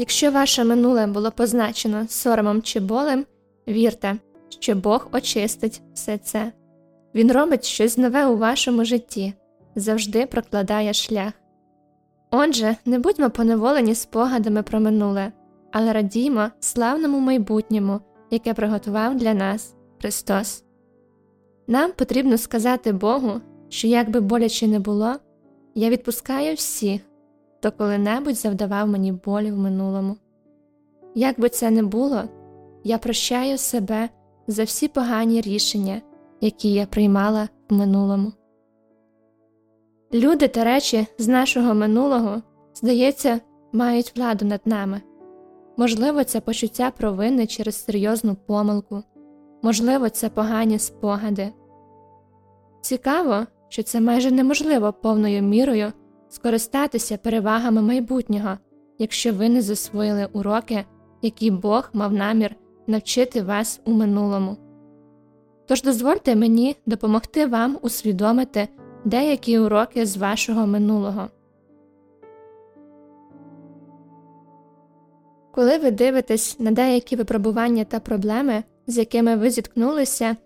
Якщо ваше минуле було позначено соромом чи болем, вірте, що Бог очистить все це. Він робить щось нове у вашому житті, завжди прокладає шлях. Отже, не будьмо поневолені спогадами про минуле, але радіймо славному майбутньому, яке приготував для нас Христос. Нам потрібно сказати Богу, що як би боляче не було, я відпускаю всіх, хто коли-небудь завдавав мені болі в минулому. Як би це не було, я прощаю себе за всі погані рішення, які я приймала в минулому. Люди та речі з нашого минулого, здається, мають владу над нами. Можливо, це почуття провини через серйозну помилку, можливо, це погані спогади. Цікаво, що це майже неможливо повною мірою скористатися перевагами майбутнього, якщо ви не засвоїли уроки, які Бог мав намір навчити вас у минулому. Тож дозвольте мені допомогти вам усвідомити деякі уроки з вашого минулого. Коли ви дивитесь на деякі випробування та проблеми, з якими ви зіткнулися,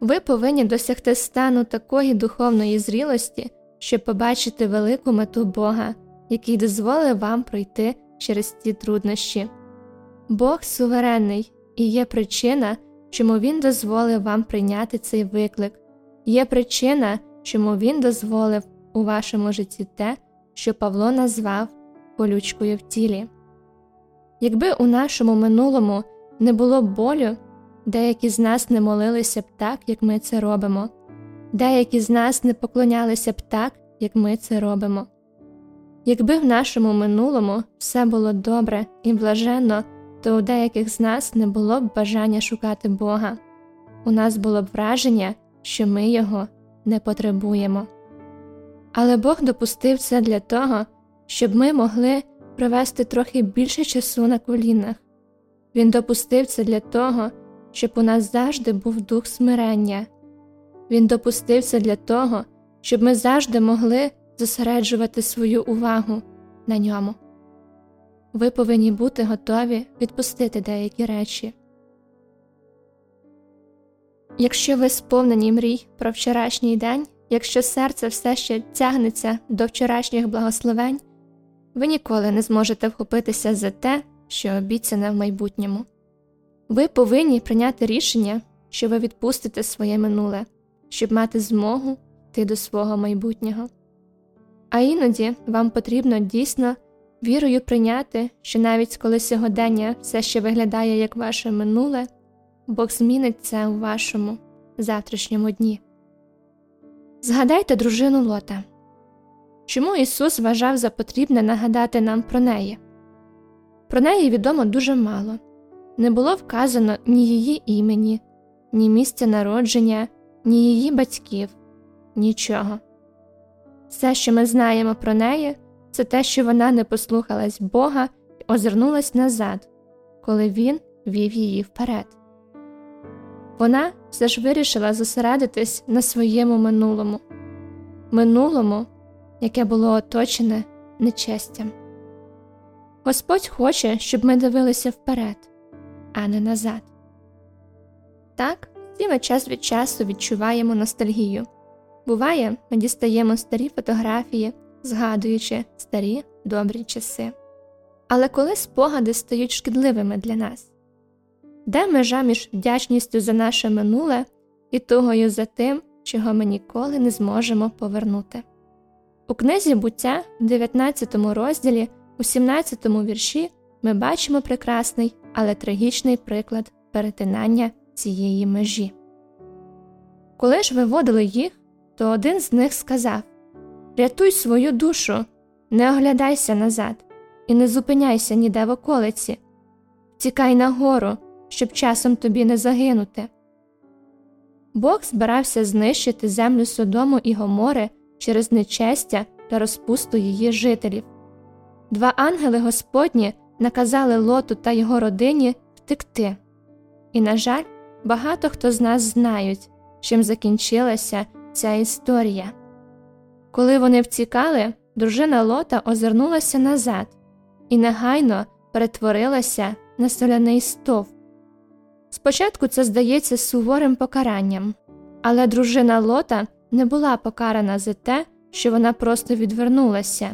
ви повинні досягти стану такої духовної зрілості, щоб побачити велику мету Бога, який дозволив вам пройти через ці труднощі. Бог суверенний і є причина, чому Він дозволив вам прийняти цей виклик, є причина, чому Він дозволив у вашому житті те, що Павло назвав колючкою в тілі. Якби у нашому минулому не було болю, деякі з нас не молилися б так, як ми це робимо, деякі з нас не поклонялися б так, як ми це робимо. Якби в нашому минулому все було добре і блаженно, то у деяких з нас не було б бажання шукати Бога, у нас було б враження, що ми його не потребуємо. Але Бог допустив це для того, щоб ми могли провести трохи більше часу на колінах. Він допустив це для того, щоб у нас завжди був дух смирення. Він допустив це для того, щоб ми завжди могли зосереджувати свою увагу на ньому. Ви повинні бути готові відпустити деякі речі. Якщо ви сповнені мрій про вчорашній день, якщо серце все ще тягнеться до вчорашніх благословень, ви ніколи не зможете вхопитися за те, що обіцяне в майбутньому. Ви повинні прийняти рішення, що ви відпустите своє минуле, щоб мати змогу йти до свого майбутнього. А іноді вам потрібно дійсно вірою прийняти, що навіть коли сьогодення все ще виглядає як ваше минуле, Бог змінить це у вашому завтрашньому дні. Згадайте дружину Лота. Чому Ісус вважав за потрібне нагадати нам про неї? Про неї відомо дуже мало не було вказано ні її імені, ні місця народження, ні її батьків, нічого. Все, що ми знаємо про неї, це те, що вона не послухалась Бога і озирнулась назад, коли він вів її вперед. Вона все ж вирішила зосередитись на своєму минулому, минулому, яке було оточене нечестям. Господь хоче, щоб ми дивилися вперед, а не назад. Так, всі ми час від часу відчуваємо ностальгію. Буває, ми дістаємо старі фотографії, згадуючи старі добрі часи. Але коли спогади стають шкідливими для нас, де межа між вдячністю за наше минуле і тугою за тим, чого ми ніколи не зможемо повернути? У книзі буття в 19 розділі, у 17 вірші, ми бачимо прекрасний, але трагічний приклад перетинання цієї межі. Коли ж виводили їх, то один з них сказав Рятуй свою душу, не оглядайся назад і не зупиняйся ніде в околиці, тікай нагору, щоб часом тобі не загинути. Бог збирався знищити землю Содому і Гомори через нечестя та розпусту її жителів. Два ангели Господні наказали Лоту та його родині втекти. І, на жаль, багато хто з нас знають, чим закінчилася ця історія. Коли вони втікали, дружина Лота озирнулася назад і негайно перетворилася на соляний стовп. Спочатку це здається суворим покаранням, але дружина Лота не була покарана за те, що вона просто відвернулася.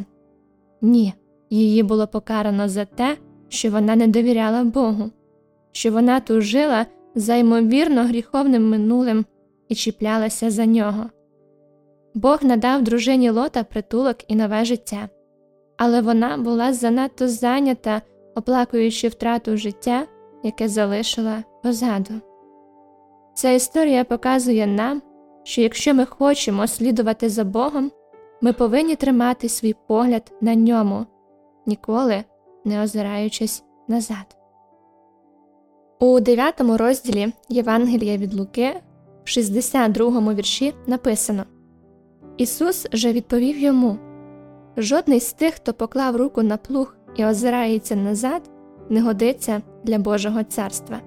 Ні, її було покарано за те, що вона не довіряла Богу, що вона тужила за ймовірно гріховним минулим і чіплялася за нього. Бог надав дружині Лота притулок і нове життя, але вона була занадто зайнята, оплакуючи втрату життя, яке залишила позаду. Ця історія показує нам, що якщо ми хочемо слідувати за Богом, ми повинні тримати свій погляд на ньому, ніколи не озираючись назад. У 9 розділі Євангелія від Луки, в 62 вірші написано Ісус же відповів йому Жодний з тих, хто поклав руку на плуг і озирається назад, не годиться для Божого царства.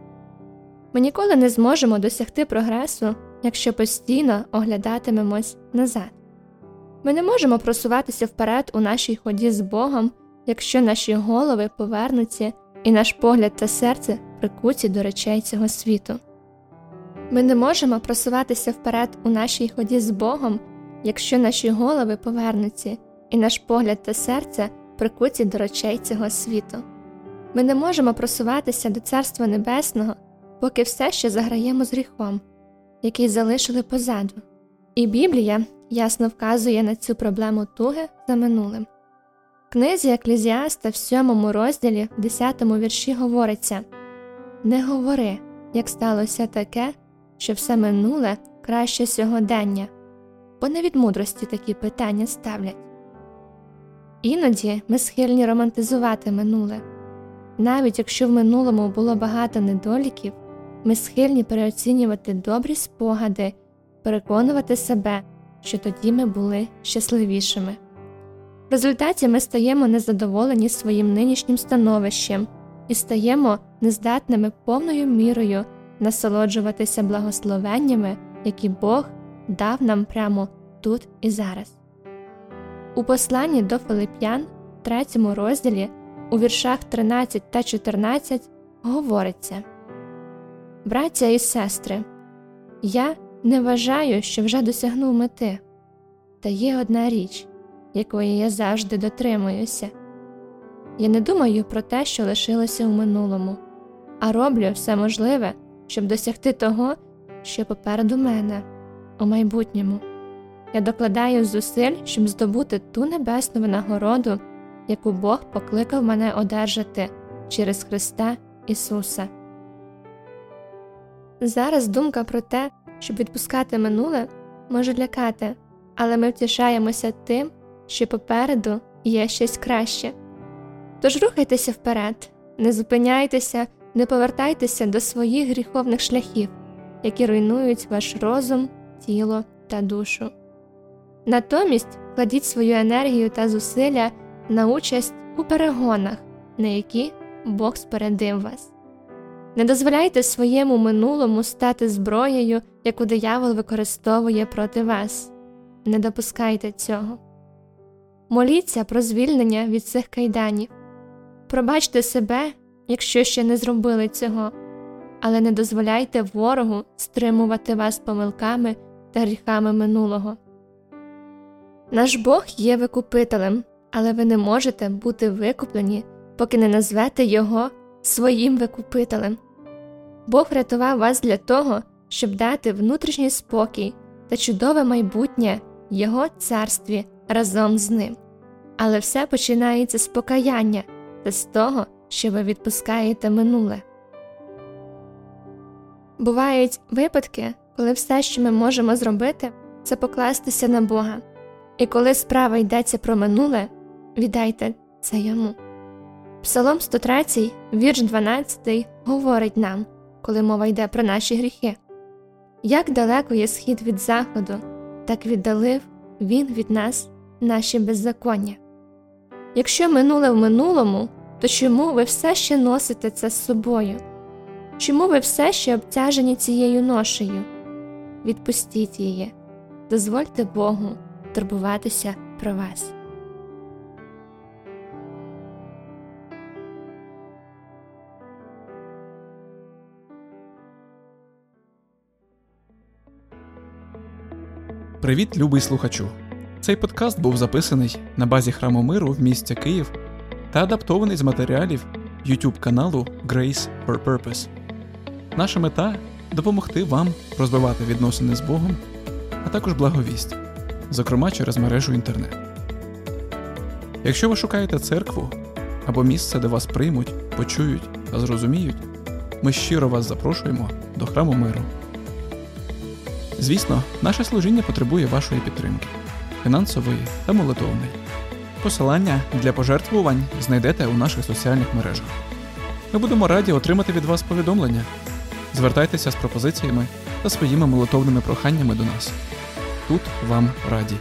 Ми ніколи не зможемо досягти прогресу, якщо постійно оглядатимемось назад. Ми не можемо просуватися вперед у нашій ході з Богом, якщо наші голови повернуться і наш погляд та серце прикуті до речей цього світу. Ми не можемо просуватися вперед у нашій ході з Богом, якщо наші голови повернуться і наш погляд та серце прикуті до речей цього світу. Ми не можемо просуватися до Царства Небесного, поки все ще заграємо з гріхом, який залишили позаду, і Біблія ясно вказує на цю проблему туги за минулим. В книзі Еклезіаста в сьомому розділі, в десятому вірші говориться Не говори, як сталося таке, що все минуле краще сьогодення, бо не від мудрості такі питання ставлять. Іноді ми схильні романтизувати минуле. Навіть якщо в минулому було багато недоліків, ми схильні переоцінювати добрі спогади, переконувати себе, що тоді ми були щасливішими. В результаті ми стаємо незадоволені своїм нинішнім становищем і стаємо нездатними повною мірою насолоджуватися благословеннями, які Бог дав нам прямо тут і зараз. У посланні до Филип'ян, третьому розділі, у віршах 13 та 14 говориться Браття і сестри, я не вважаю, що вже досягнув мети, та є одна річ, якої я завжди дотримуюся. Я не думаю про те, що лишилося у минулому, а роблю все можливе, щоб досягти того, що попереду мене, у майбутньому. Я докладаю зусиль, щоб здобути ту небесну винагороду, яку Бог покликав мене одержати через Христа Ісуса. Зараз думка про те, щоб відпускати минуле, може лякати, але ми втішаємося тим, що попереду є щось краще. Тож рухайтеся вперед, не зупиняйтеся, не повертайтеся до своїх гріховних шляхів, які руйнують ваш розум, тіло та душу. Натомість кладіть свою енергію та зусилля на участь у перегонах, на які Бог спередив вас. Не дозволяйте своєму минулому стати зброєю, яку диявол використовує проти вас. Не допускайте цього. Моліться про звільнення від цих кайданів. Пробачте себе, якщо ще не зробили цього, але не дозволяйте ворогу стримувати вас помилками та гріхами минулого. Наш Бог є викупителем, але ви не можете бути викуплені, поки не назвете Його своїм викупителем. Бог врятував вас для того, щоб дати внутрішній спокій та чудове майбутнє Його царстві разом з ним. Але все починається з покаяння та з того, що ви відпускаєте минуле. Бувають випадки, коли все, що ми можемо зробити, це покластися на Бога, і коли справа йдеться про минуле, віддайте це йому. Псалом 103, вірш 12, говорить нам, коли мова йде про наші гріхи. Як далеко є схід від заходу, так віддалив він від нас наші беззаконня. Якщо минуле в минулому, то чому ви все ще носите це з собою? Чому ви все ще обтяжені цією ношею? Відпустіть її, дозвольте Богу турбуватися про вас. Привіт, любий слухачу! Цей подкаст був записаний на базі храму миру в місті Київ та адаптований з матеріалів YouTube каналу Grace for Purpose. Наша мета допомогти вам розбивати відносини з Богом, а також благовість, зокрема через мережу інтернет. Якщо ви шукаєте церкву або місце, де вас приймуть, почують та зрозуміють, ми щиро вас запрошуємо до храму миру. Звісно, наше служіння потребує вашої підтримки фінансової та молитовної. Посилання для пожертвувань знайдете у наших соціальних мережах. Ми будемо раді отримати від вас повідомлення. Звертайтеся з пропозиціями та своїми молитовними проханнями до нас. Тут вам раді.